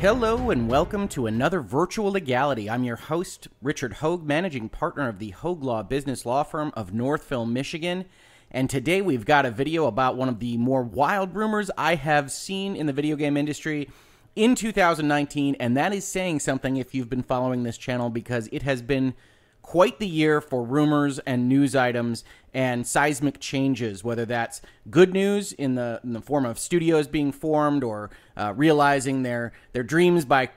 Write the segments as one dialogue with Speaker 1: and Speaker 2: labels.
Speaker 1: Hello and welcome to another Virtual Legality. I'm your host, Richard Hoeg, managing partner of the Hoeg Law Business Law Firm of Northville, Michigan. And today we've got a video about one of the more wild rumors I have seen in the video game industry in 2019. And that is saying something if you've been following this channel because it has been quite the year for rumors and news items and seismic changes, whether that's good news in the, in the form of studios being formed or uh, realizing their, their dreams by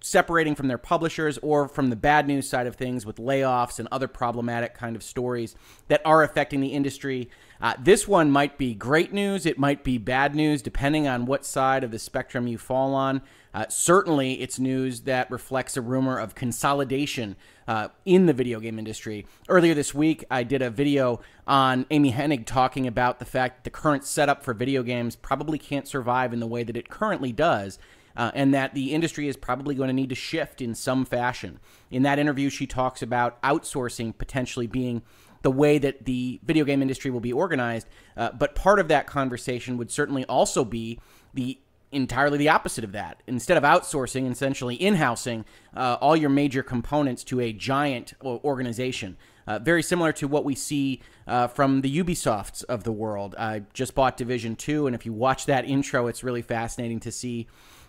Speaker 1: separating from their publishers or from the bad news side of things with layoffs and other problematic kind of stories that are affecting the industry. Uh, this one might be great news, it might be bad news, depending on what side of the spectrum you fall on. Uh, certainly, it's news that reflects a rumor of consolidation uh, in the video game industry. Earlier this week, I did a video on Amy Hennig talking about the fact that the current setup for video games probably can't survive in the way that it currently does. Uh, and that the industry is probably going to need to shift in some fashion. In that interview, she talks about outsourcing potentially being the way that the video game industry will be organized. Uh, but part of that conversation would certainly also be the entirely the opposite of that. Instead of outsourcing, essentially in-housing uh, all your major components to a giant organization. Uh, very similar to what we see uh, from the Ubisofts of the world. I just bought Division 2, and if you watch that intro, it's really fascinating to see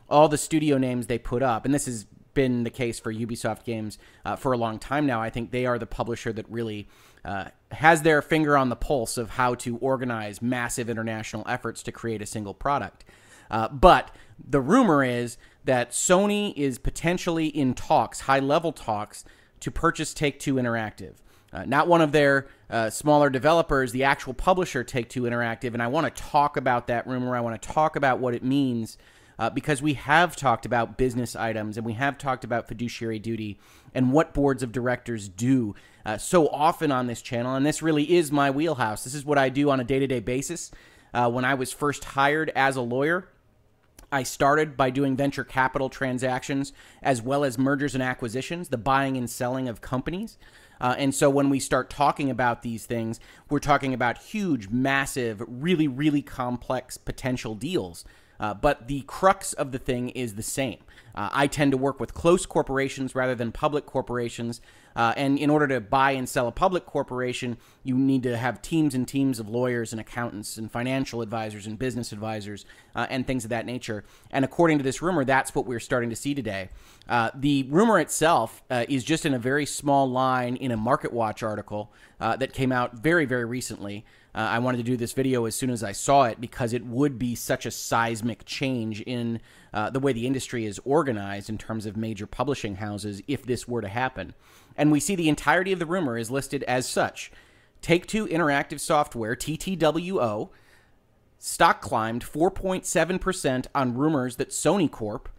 Speaker 1: all the studio names they put up. And this has been the case for Ubisoft games uh, for a long time now. I think they are the publisher that really uh, has their finger on the pulse of how to organize massive international efforts to create a single product. Uh, but the rumor is that Sony is potentially in talks, high level talks, to purchase Take Two Interactive. Uh, not one of their uh, smaller developers, the actual publisher, Take Two Interactive. And I want to talk about that rumor. I want to talk about what it means uh, because we have talked about business items and we have talked about fiduciary duty and what boards of directors do uh, so often on this channel. And this really is my wheelhouse. This is what I do on a day to day basis. Uh, when I was first hired as a lawyer, I started by doing venture capital transactions as well as mergers and acquisitions, the buying and selling of companies. Uh, and so when we start talking about these things, we're talking about huge, massive, really, really complex potential deals. Uh, but the crux of the thing is the same. Uh, I tend to work with close corporations rather than public corporations. Uh, and in order to buy and sell a public corporation, you need to have teams and teams of lawyers and accountants and financial advisors and business advisors uh, and things of that nature. And according to this rumor, that's what we're starting to see today. Uh, the rumor itself uh, is just in a very small line in a Market Watch article that came out very, very recently. Uh, I wanted to do this video as soon as I saw it because it would be such a seismic change in uh, the way the industry is organized in terms of major publishing houses if this were to happen. And we see the entirety of the rumor is listed as such. Take Two Interactive Software, TTWO, stock climbed 4.7% on rumors that Sony Corp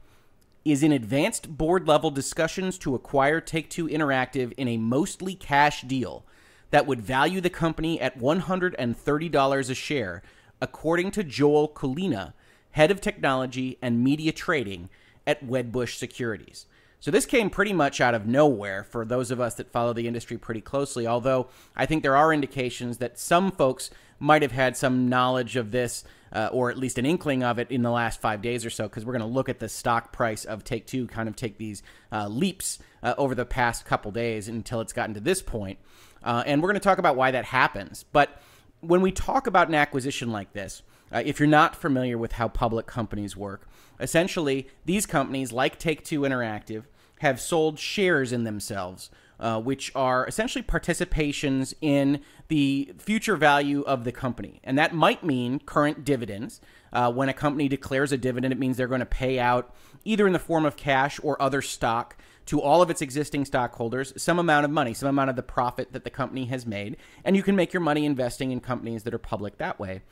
Speaker 1: is in advanced board level discussions to acquire Take Two Interactive in a mostly cash deal that would value the company at $130 a share, according to Joel Kulina, head of technology and media trading at Wedbush Securities. So this came pretty much out of nowhere for those of us that follow the industry pretty closely, although I think there are indications that some folks might have had some knowledge of this uh, or at least an inkling of it in the last five days or so, because we're going to look at the stock price of Take Two, kind of take these uh, leaps uh, over the past couple days until it's gotten to this point. Uh, and we're going to talk about why that happens. But when we talk about an acquisition like this, uh, if you're not familiar with how public companies work, essentially these companies, like Take Two Interactive, have sold shares in themselves, uh, which are essentially participations in the future value of the company. And that might mean current dividends. Uh, when a company declares a dividend, it means they're going to pay out either in the form of cash or other stock to all of its existing stockholders some amount of money, some amount of the profit that the company has made, and you can make your money investing in companies that are public that way.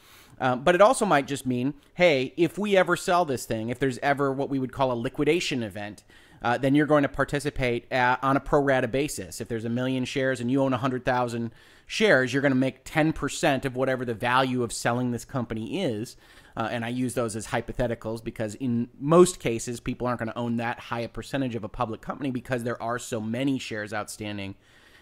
Speaker 1: Um, but it also might just mean, hey, if we ever sell this thing, if there's ever what we would call a liquidation event, uh, then you're going to participate at, on a pro rata basis. If there's a million shares and you own 100,000 shares, you're going to make 10% of whatever the value of selling this company is. Uh, and I use those as hypotheticals because in most cases, people aren't going to own that high a percentage of a public company because there are so many shares outstanding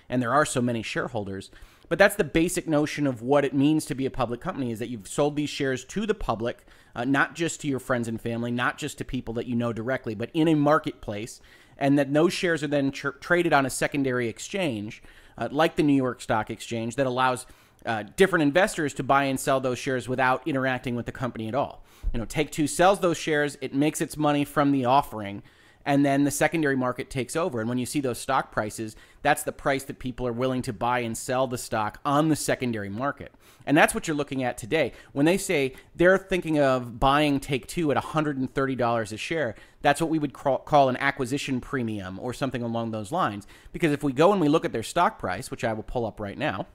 Speaker 1: and there are so many shareholders. But that's the basic notion of what it means to be a public company is that you've sold these shares to the public, uh, not just to your friends and family, not just to people that you know directly, but in a marketplace, and that those shares are then tr- traded on a secondary exchange, uh, like the New York Stock Exchange, that allows uh, different investors to buy and sell those shares without interacting with the company at all. You know, Take Two sells those shares, it makes its money from the offering and then the secondary market takes over. And when you see those stock prices, that's the price that people are willing to buy and sell the stock on the secondary market. And that's what you're looking at today. When they say they're thinking of buying Take Two at $130 a share, that's what we would call an acquisition premium or something along those lines. Because if we go and we look at their stock price, which I will pull up right now,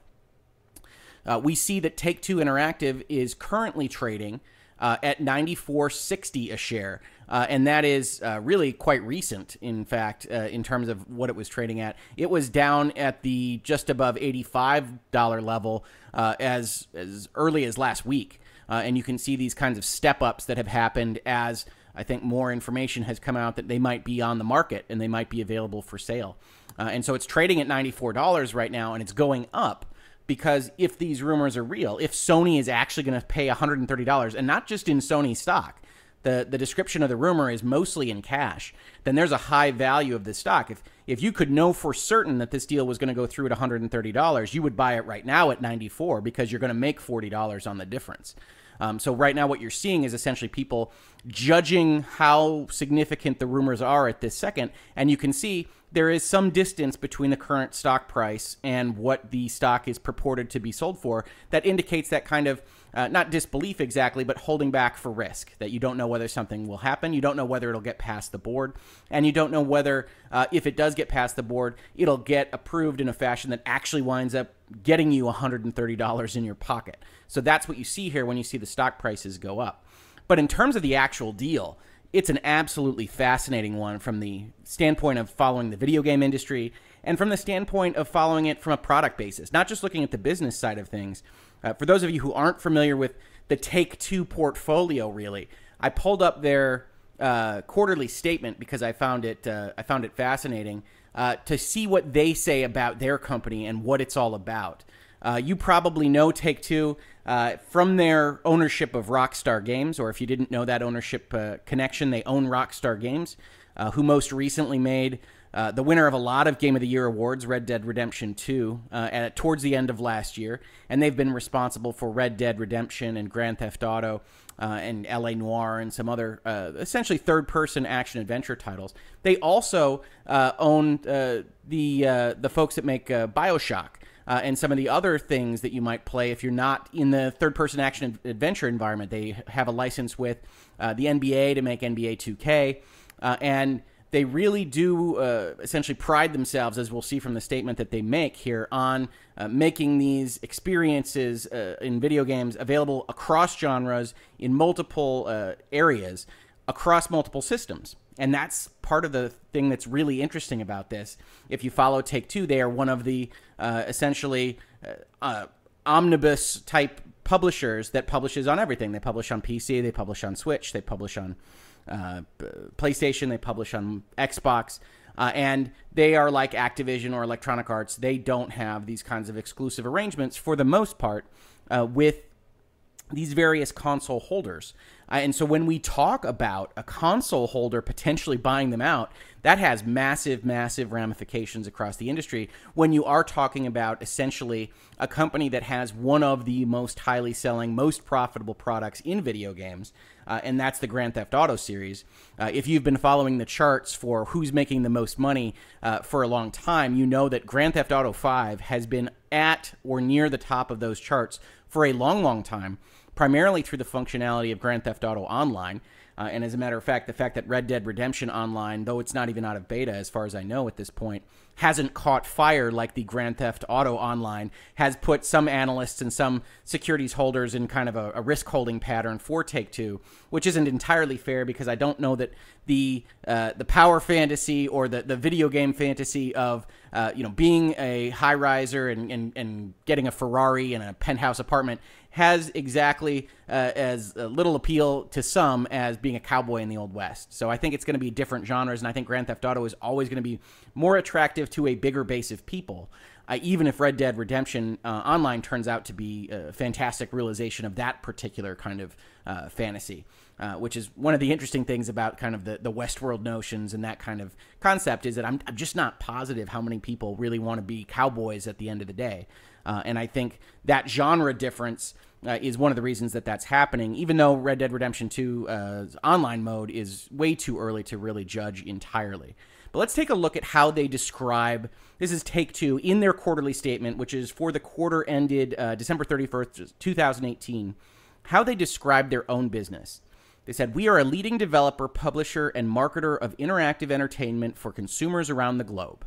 Speaker 1: uh, we see that Take Two Interactive is currently trading uh, at 94.60 a share. Uh, and that is uh, really quite recent, in fact, uh, in terms of what it was trading at. It was down at the just above $85 level uh, as, as early as last week. Uh, and you can see these kinds of step ups that have happened as I think more information has come out that they might be on the market and they might be available for sale. Uh, and so it's trading at $94 right now and it's going up because if these rumors are real, if Sony is actually going to pay $130 and not just in Sony stock, the, the description of the rumor is mostly in cash, then there's a high value of this stock. If if you could know for certain that this deal was going to go through at $130, you would buy it right now at 94 because you're going to make $40 on the difference. Um, so right now, what you're seeing is essentially people judging how significant the rumors are at this second, and you can see there is some distance between the current stock price and what the stock is purported to be sold for that indicates that kind of uh, not disbelief exactly, but holding back for risk that you don't know whether something will happen, you don't know whether it'll get past the board, and you don't know whether, uh, if it does get past the board, it'll get approved in a fashion that actually winds up getting you $130 in your pocket. So that's what you see here when you see the stock prices go up. But in terms of the actual deal, it's an absolutely fascinating one from the standpoint of following the video game industry and from the standpoint of following it from a product basis, not just looking at the business side of things. Uh, for those of you who aren't familiar with the Take Two portfolio, really, I pulled up their uh, quarterly statement because I found it uh, I found it fascinating uh, to see what they say about their company and what it's all about. Uh, you probably know Take Two uh, from their ownership of Rockstar Games, or if you didn't know that ownership connection, they own Rockstar Games, who most recently made uh, the winner of a lot of Game of the Year awards, Red Dead Redemption 2, uh, at, towards the end of last year. And they've been responsible for Red Dead Redemption and Grand Theft Auto and LA Noire and some other essentially third person action adventure titles. They also own the, the folks that make Bioshock uh, and some of the other things that you might play if you're not in the third person action adventure environment. They have a license with uh, the NBA to make NBA 2K. Uh, and they really do uh, essentially pride themselves, as we'll see from the statement that they make here, on uh, making these experiences uh, in video games available across genres in multiple areas, across multiple systems. And that's part of the thing that's really interesting about this. If you follow Take Two, they are one of the uh, essentially uh, uh, omnibus type publishers that publishes on everything. They publish on PC, they publish on Switch, they publish on uh, PlayStation, they publish on Xbox. Uh, and they are like Activision or Electronic Arts. They don't have these kinds of exclusive arrangements for the most part uh, with these various console holders. And so when we talk about a console holder potentially buying them out, that has massive, massive ramifications across the industry when you are talking about essentially a company that has one of the most highly selling, most profitable products in video games. Uh, and that's the Grand Theft Auto series. Uh, if you've been following the charts for who's making the most money uh, for a long time, you know that Grand Theft Auto 5 has been at or near the top of those charts for a long, long time primarily through the functionality of Grand Theft Auto Online. Uh, and as a matter of fact, the fact that Red Dead Redemption Online, though it's not even out of beta as far as I know at this point, hasn't caught fire like the Grand Theft Auto Online has put some analysts and some securities holders in kind of a, a risk holding pattern for Take Two, which isn't entirely fair because I don't know that the uh, the power fantasy or the, the video game fantasy of uh, you know being a high riser and, and, and getting a Ferrari and a penthouse apartment has exactly uh, as little appeal to some as being a cowboy in the old west. So I think it's going to be different genres, and I think Grand Theft Auto is always going to be more attractive to a bigger base of people. Uh, even if Red Dead Redemption uh, Online turns out to be a fantastic realization of that particular kind of uh, fantasy, uh, which is one of the interesting things about kind of the, the Westworld notions and that kind of concept is that I'm, I'm just not positive how many people really want to be cowboys at the end of the day. Uh, and I think that genre difference uh, is one of the reasons that that's happening, even though Red Dead Redemption 2 uh, online mode is way too early to really judge entirely. But let's take a look at how they describe this is Take Two in their quarterly statement, which is for the quarter ended uh, December 31st, 2018, how they describe their own business. They said, We are a leading developer, publisher, and marketer of interactive entertainment for consumers around the globe.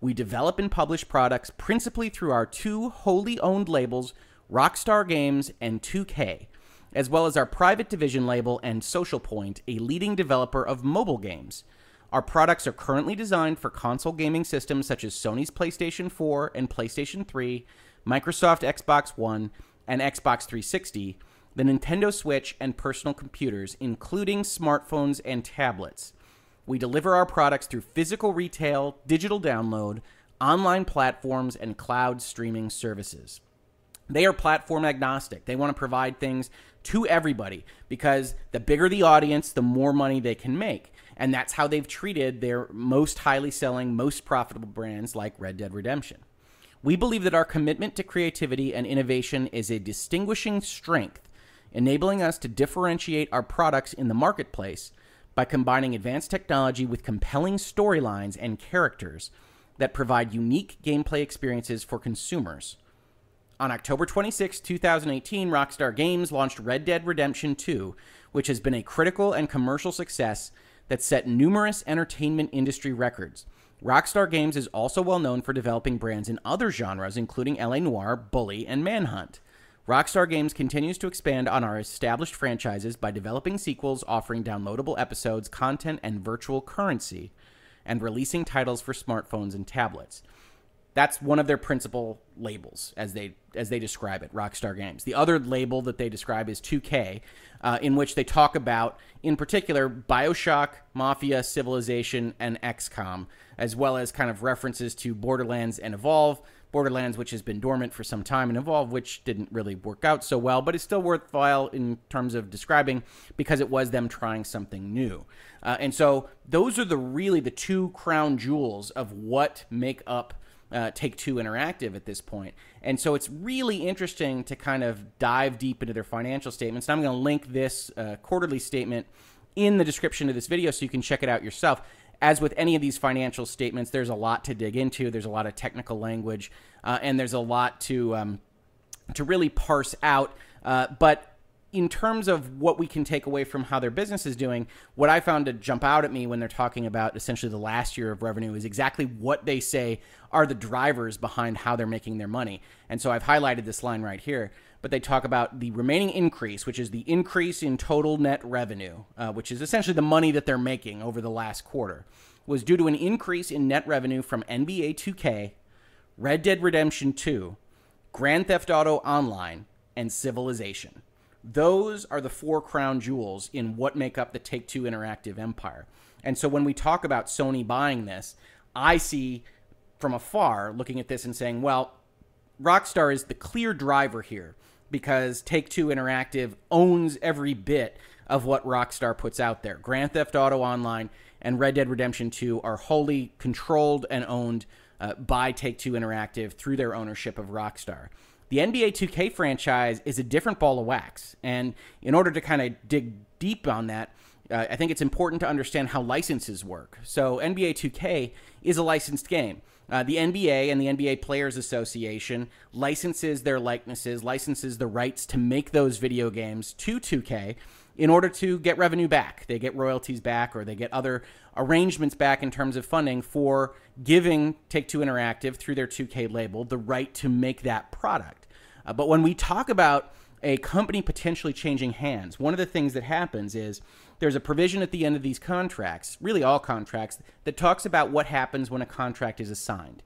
Speaker 1: We develop and publish products principally through our two wholly owned labels, Rockstar Games and 2K, as well as our private division label and Social Point, a leading developer of mobile games. Our products are currently designed for console gaming systems such as Sony's PlayStation 4 and PlayStation 3, Microsoft Xbox One, and Xbox 360, the Nintendo Switch, and personal computers, including smartphones and tablets. We deliver our products through physical retail, digital download, online platforms, and cloud streaming services. They are platform agnostic. They want to provide things to everybody because the bigger the audience, the more money they can make. And that's how they've treated their most highly selling, most profitable brands like Red Dead Redemption. We believe that our commitment to creativity and innovation is a distinguishing strength, enabling us to differentiate our products in the marketplace by combining advanced technology with compelling storylines and characters that provide unique gameplay experiences for consumers. On October 26, 2018, Rockstar Games launched Red Dead Redemption 2, which has been a critical and commercial success that set numerous entertainment industry records. Rockstar Games is also well known for developing brands in other genres, including LA Noire, Bully, and Manhunt. Rockstar Games continues to expand on our established franchises by developing sequels offering downloadable episodes, content, and virtual currency, and releasing titles for smartphones and tablets. That's one of their principal labels, as they as they describe it. Rockstar Games. The other label that they describe is 2K, uh, in which they talk about, in particular, Bioshock, Mafia, Civilization, and XCOM, as well as kind of references to Borderlands and Evolve. Borderlands, which has been dormant for some time, and Evolve, which didn't really work out so well, but it's still worthwhile in terms of describing because it was them trying something new. Uh, and so those are the really the two crown jewels of what make up uh, Take Two Interactive at this point. And so it's really interesting to kind of dive deep into their financial statements. And I'm going to link this uh, quarterly statement in the description of this video so you can check it out yourself as with any of these financial statements, there's a lot to dig into. There's a lot of technical language, uh, and there's a lot to um, to really parse out. Uh, but in terms of what we can take away from how their business is doing, what I found to jump out at me when they're talking about essentially the last year of revenue is exactly what they say are the drivers behind how they're making their money. And so I've highlighted this line right here but they talk about the remaining increase, which is the increase in total net revenue, uh, which is essentially the money that they're making over the last quarter, was due to an increase in net revenue from NBA 2K, Red Dead Redemption 2, Grand Theft Auto Online, and Civilization. Those are the four crown jewels in what make up the Take Two Interactive empire. And so when we talk about Sony buying this, I see from afar looking at this and saying, well, Rockstar is the clear driver here because Take Two Interactive owns every bit of what Rockstar puts out there. Grand Theft Auto Online and Red Dead Redemption 2 are wholly controlled and owned uh, by Take Two Interactive through their ownership of Rockstar. The NBA 2K franchise is a different ball of wax. And in order to kind of dig deep on that, uh, I think it's important to understand how licenses work. So, NBA 2K is a licensed game. Uh, the NBA and the NBA Players Association licenses their likenesses, licenses the rights to make those video games to 2K. In order to get revenue back. They get royalties back or they get other arrangements back in terms of funding for giving Take Two Interactive through their 2K label the right to make that product. Uh, but when we talk about a company potentially changing hands, one of the things that happens is there's a provision at the end of these contracts, really all contracts, that talks about what happens when a contract is assigned.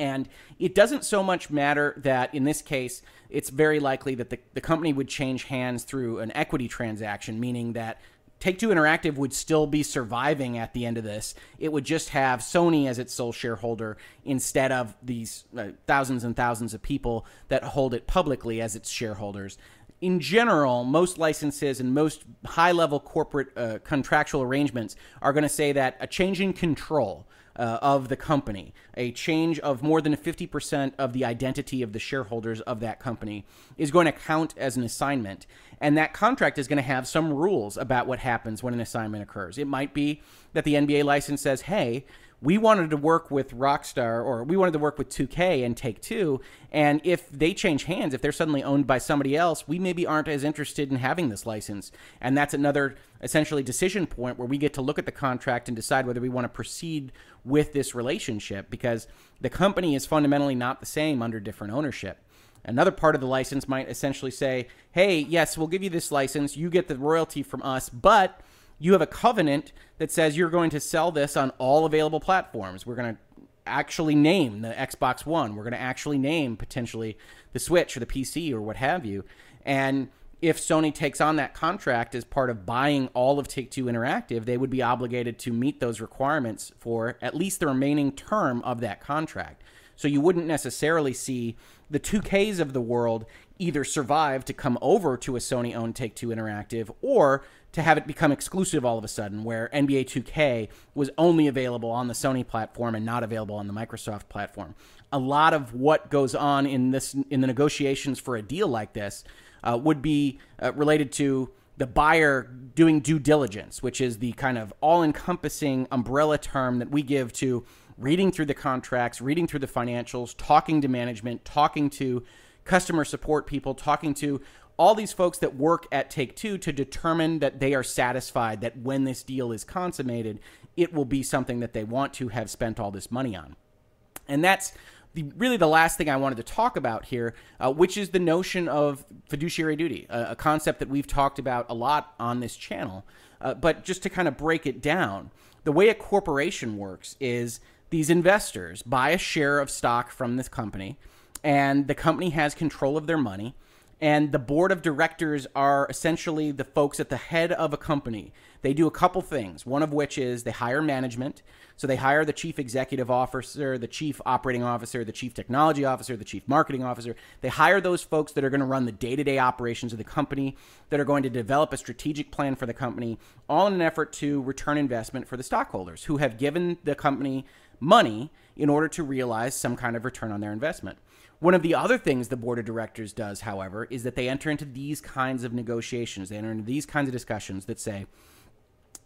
Speaker 1: And it doesn't so much matter that in this case, it's very likely that the, the company would change hands through an equity transaction, meaning that Take Two Interactive would still be surviving at the end of this. It would just have Sony as its sole shareholder instead of these uh, thousands and thousands of people that hold it publicly as its shareholders. In general, most licenses and most high level corporate uh, contractual arrangements are going to say that a change in control uh, of the company, a change of more than 50% of the identity of the shareholders of that company is going to count as an assignment. And that contract is going to have some rules about what happens when an assignment occurs. It might be that the NBA license says, hey, we wanted to work with Rockstar or we wanted to work with 2K and Take Two. And if they change hands, if they're suddenly owned by somebody else, we maybe aren't as interested in having this license. And that's another essentially decision point where we get to look at the contract and decide whether we want to proceed with this relationship because the company is fundamentally not the same under different ownership. Another part of the license might essentially say, hey, yes, we'll give you this license. You get the royalty from us, but you have a covenant that says you're going to sell this on all available platforms. We're going to actually name the Xbox One. We're going to actually name potentially the Switch or the PC or what have you. And if Sony takes on that contract as part of buying all of Take Two Interactive, they would be obligated to meet those requirements for at least the remaining term of that contract. So you wouldn't necessarily see the 2Ks of the world either survive to come over to a Sony owned Take Two Interactive or to have it become exclusive all of a sudden, where NBA 2K was only available on the Sony platform and not available on the Microsoft platform. A lot of what goes on in this in the negotiations for a deal like this uh, would be uh, related to the buyer doing due diligence, which is the kind of all-encompassing umbrella term that we give to reading through the contracts, reading through the financials, talking to management, talking to customer support people, talking to all these folks that work at Take Two to determine that they are satisfied that when this deal is consummated, it will be something that they want to have spent all this money on. And that's the, really the last thing I wanted to talk about here, uh, which is the notion of fiduciary duty, a, a, concept that we've talked about a lot on this channel. Uh, but just to kind of break it down, the way a corporation works is these investors buy a share of stock from this company, and the company has control of their money and the board of directors are essentially the folks at the head of a company. They do a couple things, one of which is they hire management. So they hire the chief executive officer, the chief operating officer, the chief technology officer, the chief marketing officer. They hire those folks that are going to run the day to day operations of the company, that are going to develop a strategic plan for the company, all in an effort to return investment for the stockholders who have given the company money in order to realize some kind of return on their investment. One of the other things the board of directors does, however, is that they enter into these kinds of negotiations. They enter into these kinds of discussions that say,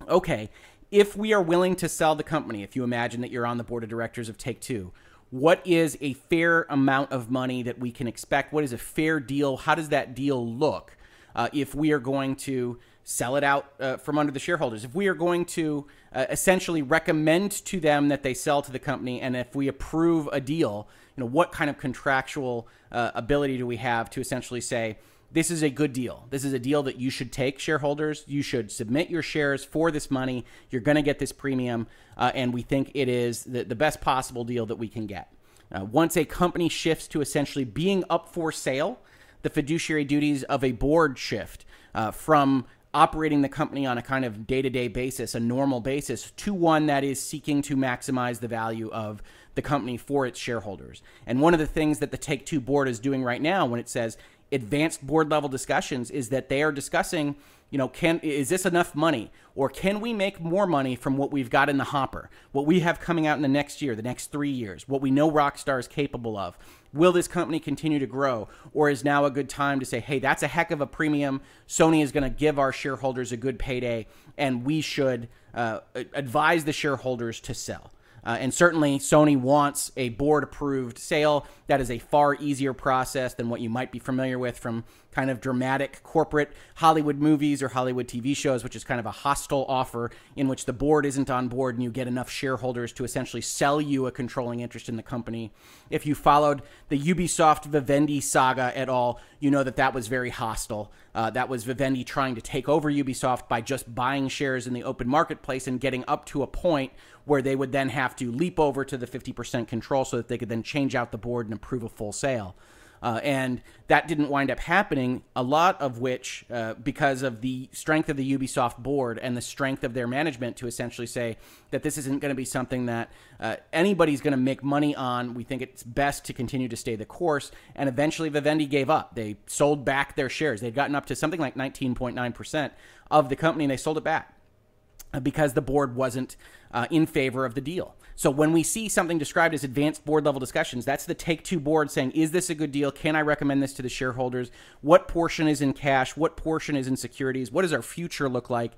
Speaker 1: okay, if we are willing to sell the company, if you imagine that you're on the board of directors of Take Two, what is a fair amount of money that we can expect? What is a fair deal? How does that deal look uh, if we are going to sell it out uh, from under the shareholders? If we are going to uh, essentially recommend to them that they sell to the company, and if we approve a deal, you know, what kind of contractual uh, ability do we have to essentially say, this is a good deal. This is a deal that you should take, shareholders. You should submit your shares for this money. You're going to get this premium, uh, and we think it is the, the best possible deal that we can get. Uh, once a company shifts to essentially being up for sale, the fiduciary duties of a board shift uh, from operating the company on a kind of day to day basis, a normal basis, to one that is seeking to maximize the value of the company for its shareholders. And one of the things that the Take Two board is doing right now when it says advanced board level discussions is that they are discussing you know can is this enough money? Or can we make more money from what we've got in the hopper? What we have coming out in the next year the next 3 years what we know rockstar is capable of. Will this company continue to grow? Or is now a good time to say hey that's a heck of a premium. Sony is going to give our shareholders a good payday and we should uh, advise the shareholders to sell Uh, and certainly, Sony wants a board approved sale. That is a far easier process than what you might be familiar with from kind of dramatic corporate Hollywood movies or Hollywood TV shows, which is kind of a hostile offer in which the board isn't on board and you get enough shareholders to essentially sell you a controlling interest in the company. If you followed the Ubisoft Vivendi saga at all, you know that that was very hostile. Uh, that was Vivendi trying to take over Ubisoft by just buying shares in the open marketplace and getting up to a point where they would then have to leap over to the 50% control so that they could then change out the board and approve a full sale. Uh, and that didn't wind up happening, a lot of which, uh, because of the strength of the Ubisoft board and the strength of their management to essentially say that this isn't going to be something that uh, anybody's going to make money on. We think it's best to continue to stay the course. And eventually, Vivendi gave up. They sold back their shares. They'd gotten up to something like 19.9% of the company, and they sold it back because the board wasn't uh, in favor of the deal. So when we see something described as advanced board level discussions, that's the take two board saying, is this a good deal? Can I recommend this to the shareholders? What portion is in cash? What portion is in securities? What does our future look like?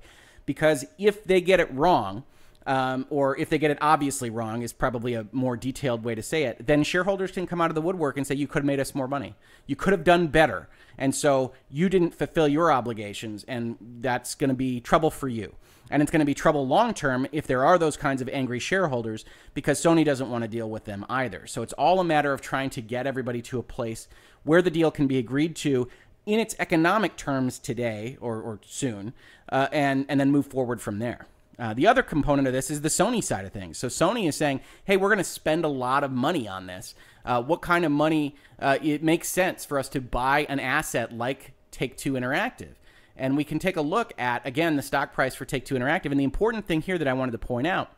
Speaker 1: Because if they get it wrong, um, or if they get it obviously wrong, is probably a more detailed way to say it, then shareholders can come out of the woodwork and say, you could have made us more money. You could have done better. And so you didn't fulfill your obligations, and that's going to be trouble for you. And it's going to be trouble long term if there are those kinds of angry shareholders because Sony doesn't want to deal with them either. So it's all a matter of trying to get everybody to a place where the deal can be agreed to in its economic terms today or, or soon, uh, and, and then move forward from there. Uh, the other component of this is the Sony side of things. So Sony is saying, hey, we're going to spend a lot of money on this. Uh, what kind of money uh, it makes sense for us to buy an asset like Take Two Interactive? And we can take a look at, again, the stock price for Take Two Interactive. And the important thing here that I wanted to point out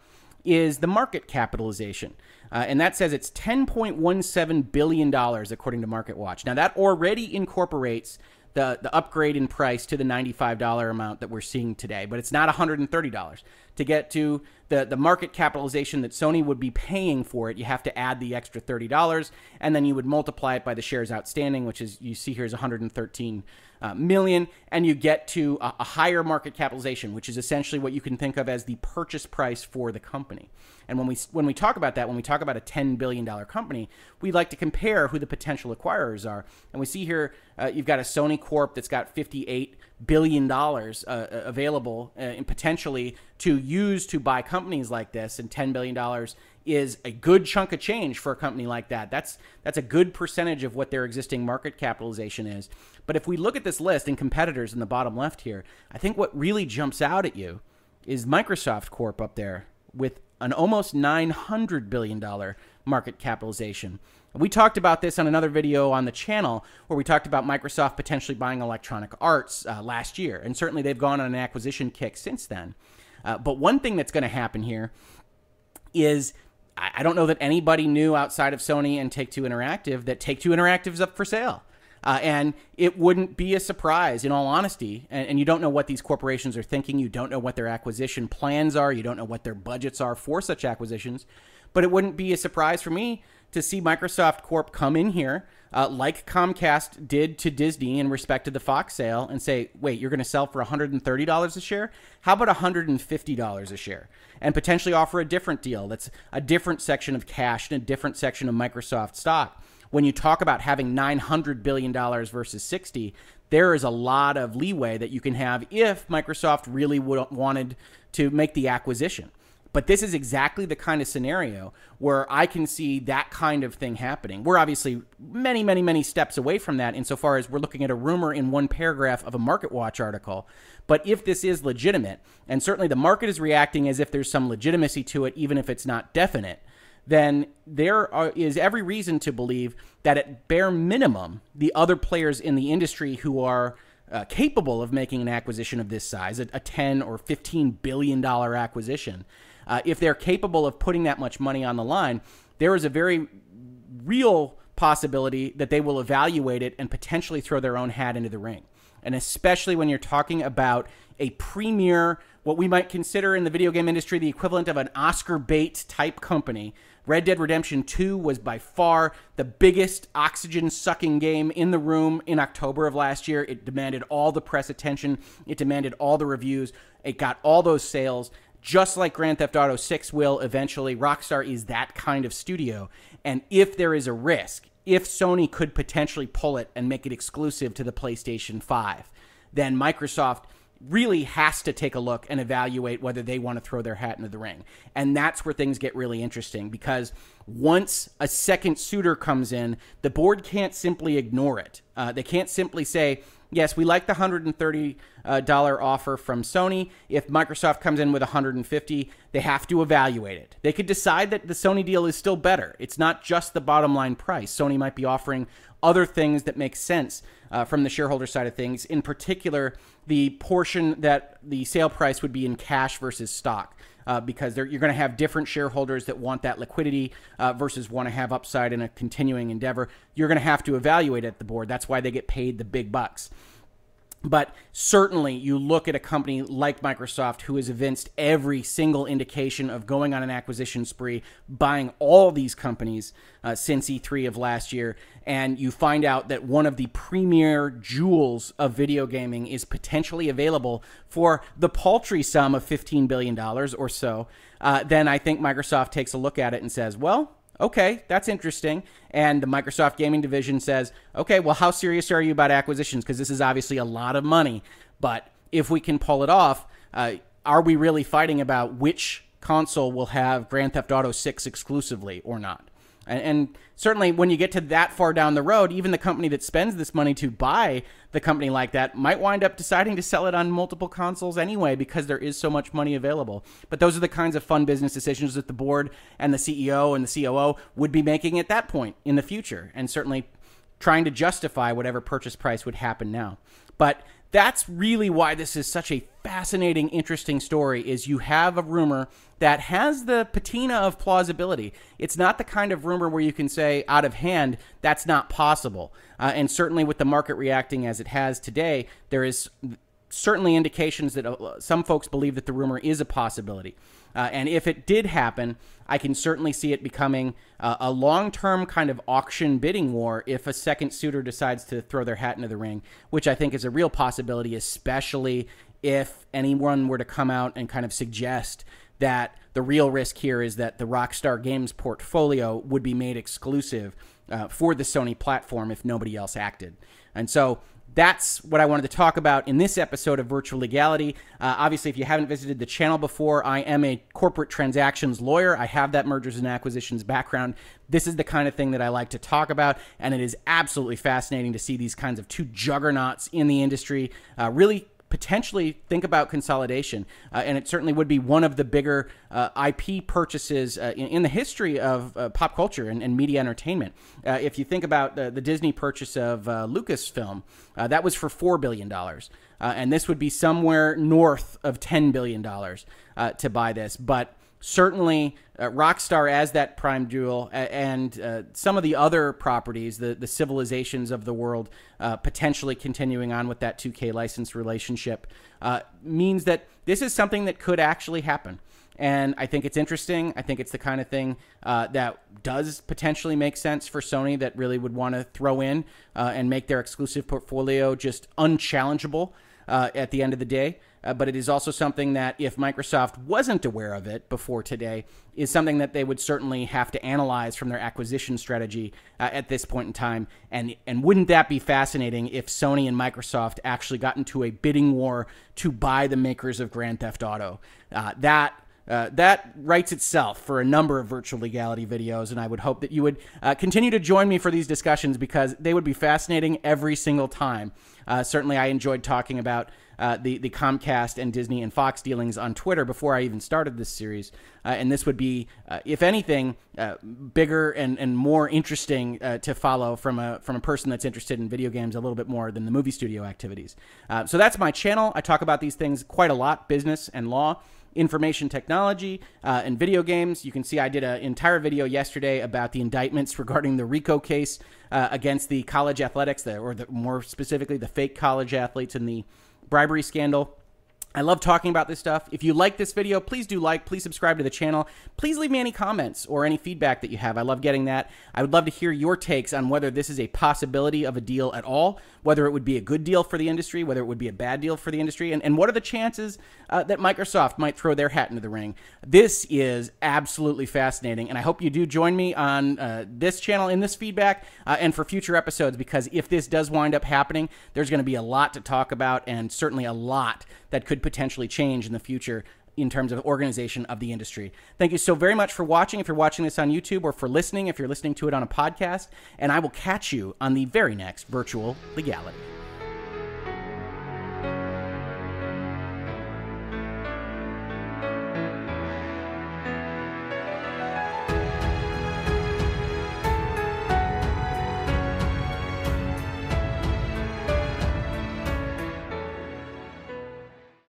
Speaker 1: is the market capitalization. Uh, and that says it's $10.17 billion, according to MarketWatch. Now, that already incorporates the, the upgrade in price to the $95 amount that we're seeing today, but it's not $130. To get to the, the market capitalization that Sony would be paying for it, you have to add the extra $30, and then you would multiply it by the shares outstanding, which is you see here is 113 uh, million, and you get to a, a, higher market capitalization, which is essentially what you can think of as the purchase price for the company. And when we when we talk about that, when we talk about a ten billion dollar company, we like to compare who the potential acquirers are. And we see here uh, you've got a Sony Corp that's got fifty eight billion dollars uh, uh available uh, and potentially to use to buy companies like this, and ten billion dollars is a good chunk of change for a company like that. That's that's a good percentage of what their existing market capitalization is. But if we look at this list and competitors in the bottom left here, I think what really jumps out at you is Microsoft Corp up there with an almost 900 billion dollar market capitalization. We talked about this on another video on the channel where we talked about Microsoft potentially buying Electronic Arts uh, last year, and certainly they've gone on an acquisition kick since then. Uh, but one thing that's going to happen here is I don't know that anybody knew outside of Sony and Take Two Interactive that Take Two Interactive is up for sale. Uh, and it wouldn't be a surprise, in all honesty. And, and, you don't know what these corporations are thinking. You don't know what their acquisition plans are. You don't know what their budgets are for such acquisitions. But it wouldn't be a surprise for me to see Microsoft Corp come in here, uh, like Comcast did to Disney in respect to the Fox sale, and say, wait, you're going to sell for $130 a share? How about $150 a share? And potentially offer a different deal that's a different section of cash and a different section of Microsoft stock. When you talk about having $900 billion versus 60, there is a lot of leeway that you can have if Microsoft really wanted to make the acquisition. But this is exactly the kind of scenario where I can see that kind of thing happening. We're obviously many, many, many steps away from that insofar as we're looking at a rumor in one paragraph of a Market Watch article. But if this is legitimate, and certainly the market is reacting as if there's some legitimacy to it, even if it's not definite, then there are, is every reason to believe that at bare minimum, the other players in the industry who are uh, capable of making an acquisition of this size, a, a 10 or 15 billion dollar acquisition, uh, if they're capable of putting that much money on the line, there is a very real possibility that they will evaluate it and potentially throw their own hat into the ring. And especially when you're talking about a premier, what we might consider in the video game industry the equivalent of an Oscar bait type company. Red Dead Redemption 2 was by far the biggest oxygen sucking game in the room in October of last year. It demanded all the press attention, it demanded all the reviews, it got all those sales just like Grand Theft Auto 6 will eventually, Rockstar is that kind of studio. And if there is a risk, if Sony could potentially pull it and make it exclusive to the PlayStation 5, then Microsoft really has to take a look and evaluate whether they want to throw their hat into the ring. And that's where things get really interesting because once a second suitor comes in, the board can't simply ignore it. Uh, they can't simply say, yes, we like the $130 uh, offer from Sony. If Microsoft comes in with 150, they have to evaluate it. They could decide that the Sony deal is still better. It's not just the bottom line price. Sony might be offering other things that make sense uh, from the shareholder side of things. In particular, the portion that the sale price would be in cash versus stock. Uh, because you're going to have different shareholders that want that liquidity uh, versus want to have upside in a continuing endeavor. You're going to have to evaluate at the board. That's why they get paid the big bucks. But certainly, you look at a company like Microsoft who has evinced every single indication of going on an acquisition spree, buying all these companies uh, since E3 of last year, and you find out that one of the premier jewels of video gaming is potentially available for the paltry sum of $15 billion or so, uh, then I think Microsoft takes a look at it and says, well, okay, that's interesting. And the Microsoft gaming division says, okay, well, how serious are you about acquisitions? Because this is obviously a lot of money. But if we can pull it off, uh, are we really fighting about which console will have Grand Theft Auto 6 exclusively or not? And, and, certainly, when you get to that far down the road, even the company that spends this money to buy the company like that might wind up deciding to sell it on multiple consoles anyway because there is so much money available. But those are the kinds of fun business decisions that the board and the CEO and the COO would be making at that point in the future, and certainly trying to justify whatever purchase price would happen now. But that's really why this is such a fascinating interesting story is you have a rumor that has the patina of plausibility. It's not the kind of rumor where you can say out of hand that's not possible. Uh, and certainly with the market reacting as it has today there is certainly indications that uh, some folks believe that the rumor is a possibility. Uh, and if it did happen, I can certainly see it becoming uh, a long term kind of auction bidding war if a second suitor decides to throw their hat into the ring, which I think is a real possibility, especially if anyone were to come out and kind of suggest that the real risk here is that the Rockstar Games portfolio would be made exclusive uh, for the Sony platform if nobody else acted. And so that's what I wanted to talk about in this episode of Virtual Legality. Uh, obviously, if you haven't visited the channel before, I am a corporate transactions lawyer. I have that mergers and acquisitions background. This is the kind of thing that I like to talk about, and it is absolutely fascinating to see these kinds of two juggernauts in the industry uh, really potentially think about consolidation. Uh, and it certainly would be one of the bigger uh, IP purchases uh, in, in, the history of uh, pop culture and, and, media entertainment. Uh, if you think about the Disney purchase of uh, Lucasfilm, that was for $4 billion. and this would be somewhere north of $10 billion to buy this. But certainly uh, Rockstar as that prime jewel and uh, some of the other properties, the, the civilizations of the world, uh, potentially continuing on with that 2K license relationship, uh, means that this is something that could actually happen. And I think it's interesting. I think it's the kind of thing uh, that does potentially make sense for Sony that really would want to throw in uh, and make their exclusive portfolio just unchallengeable at the end of the day. Uh, but it is also something that, if Microsoft wasn't aware of it before today, is something that they would certainly have to analyze from their acquisition strategy uh, at this point in time. And and wouldn't that be fascinating if Sony and Microsoft actually got into a bidding war to buy the makers of Grand Theft Auto? Uh, that. Uh, that writes itself for a number of virtual legality videos, and I would hope that you would uh, continue to join me for these discussions because they would be fascinating every single time. Uh, certainly, I enjoyed talking about uh, the the Comcast and Disney and Fox dealings on Twitter before I even started this series, uh, and this would be, uh, if anything, uh, bigger and, and more interesting uh, to follow from a from a person that's interested in video games a little bit more than the movie studio activities. so that's my channel. I talk about these things quite a lot: business and law information technology uh, and video games. You can see I did an entire video yesterday about the indictments regarding the RICO case uh, against the college athletics, the, or the, more specifically, the fake college athletes and the bribery scandal. I love talking about this stuff. If you like this video, please do like, please subscribe to the channel. Please leave me any comments or any feedback that you have. I love getting that. I would love to hear your takes on whether this is a possibility of a deal at all, whether it would be a good deal for the industry, whether it would be a bad deal for the industry, and, and what are the chances uh, that Microsoft might throw their hat into the ring. This is absolutely fascinating, and I hope you do join me on uh, this channel in this feedback uh, and for future episodes because if this does wind up happening, there's going to be a lot to talk about and certainly a lot that could potentially change in the future in terms of organization of the industry. Thank you so very much for watching. If you're watching this on YouTube or for listening, if you're listening to it on a podcast, and I will catch you on the very next virtual legality.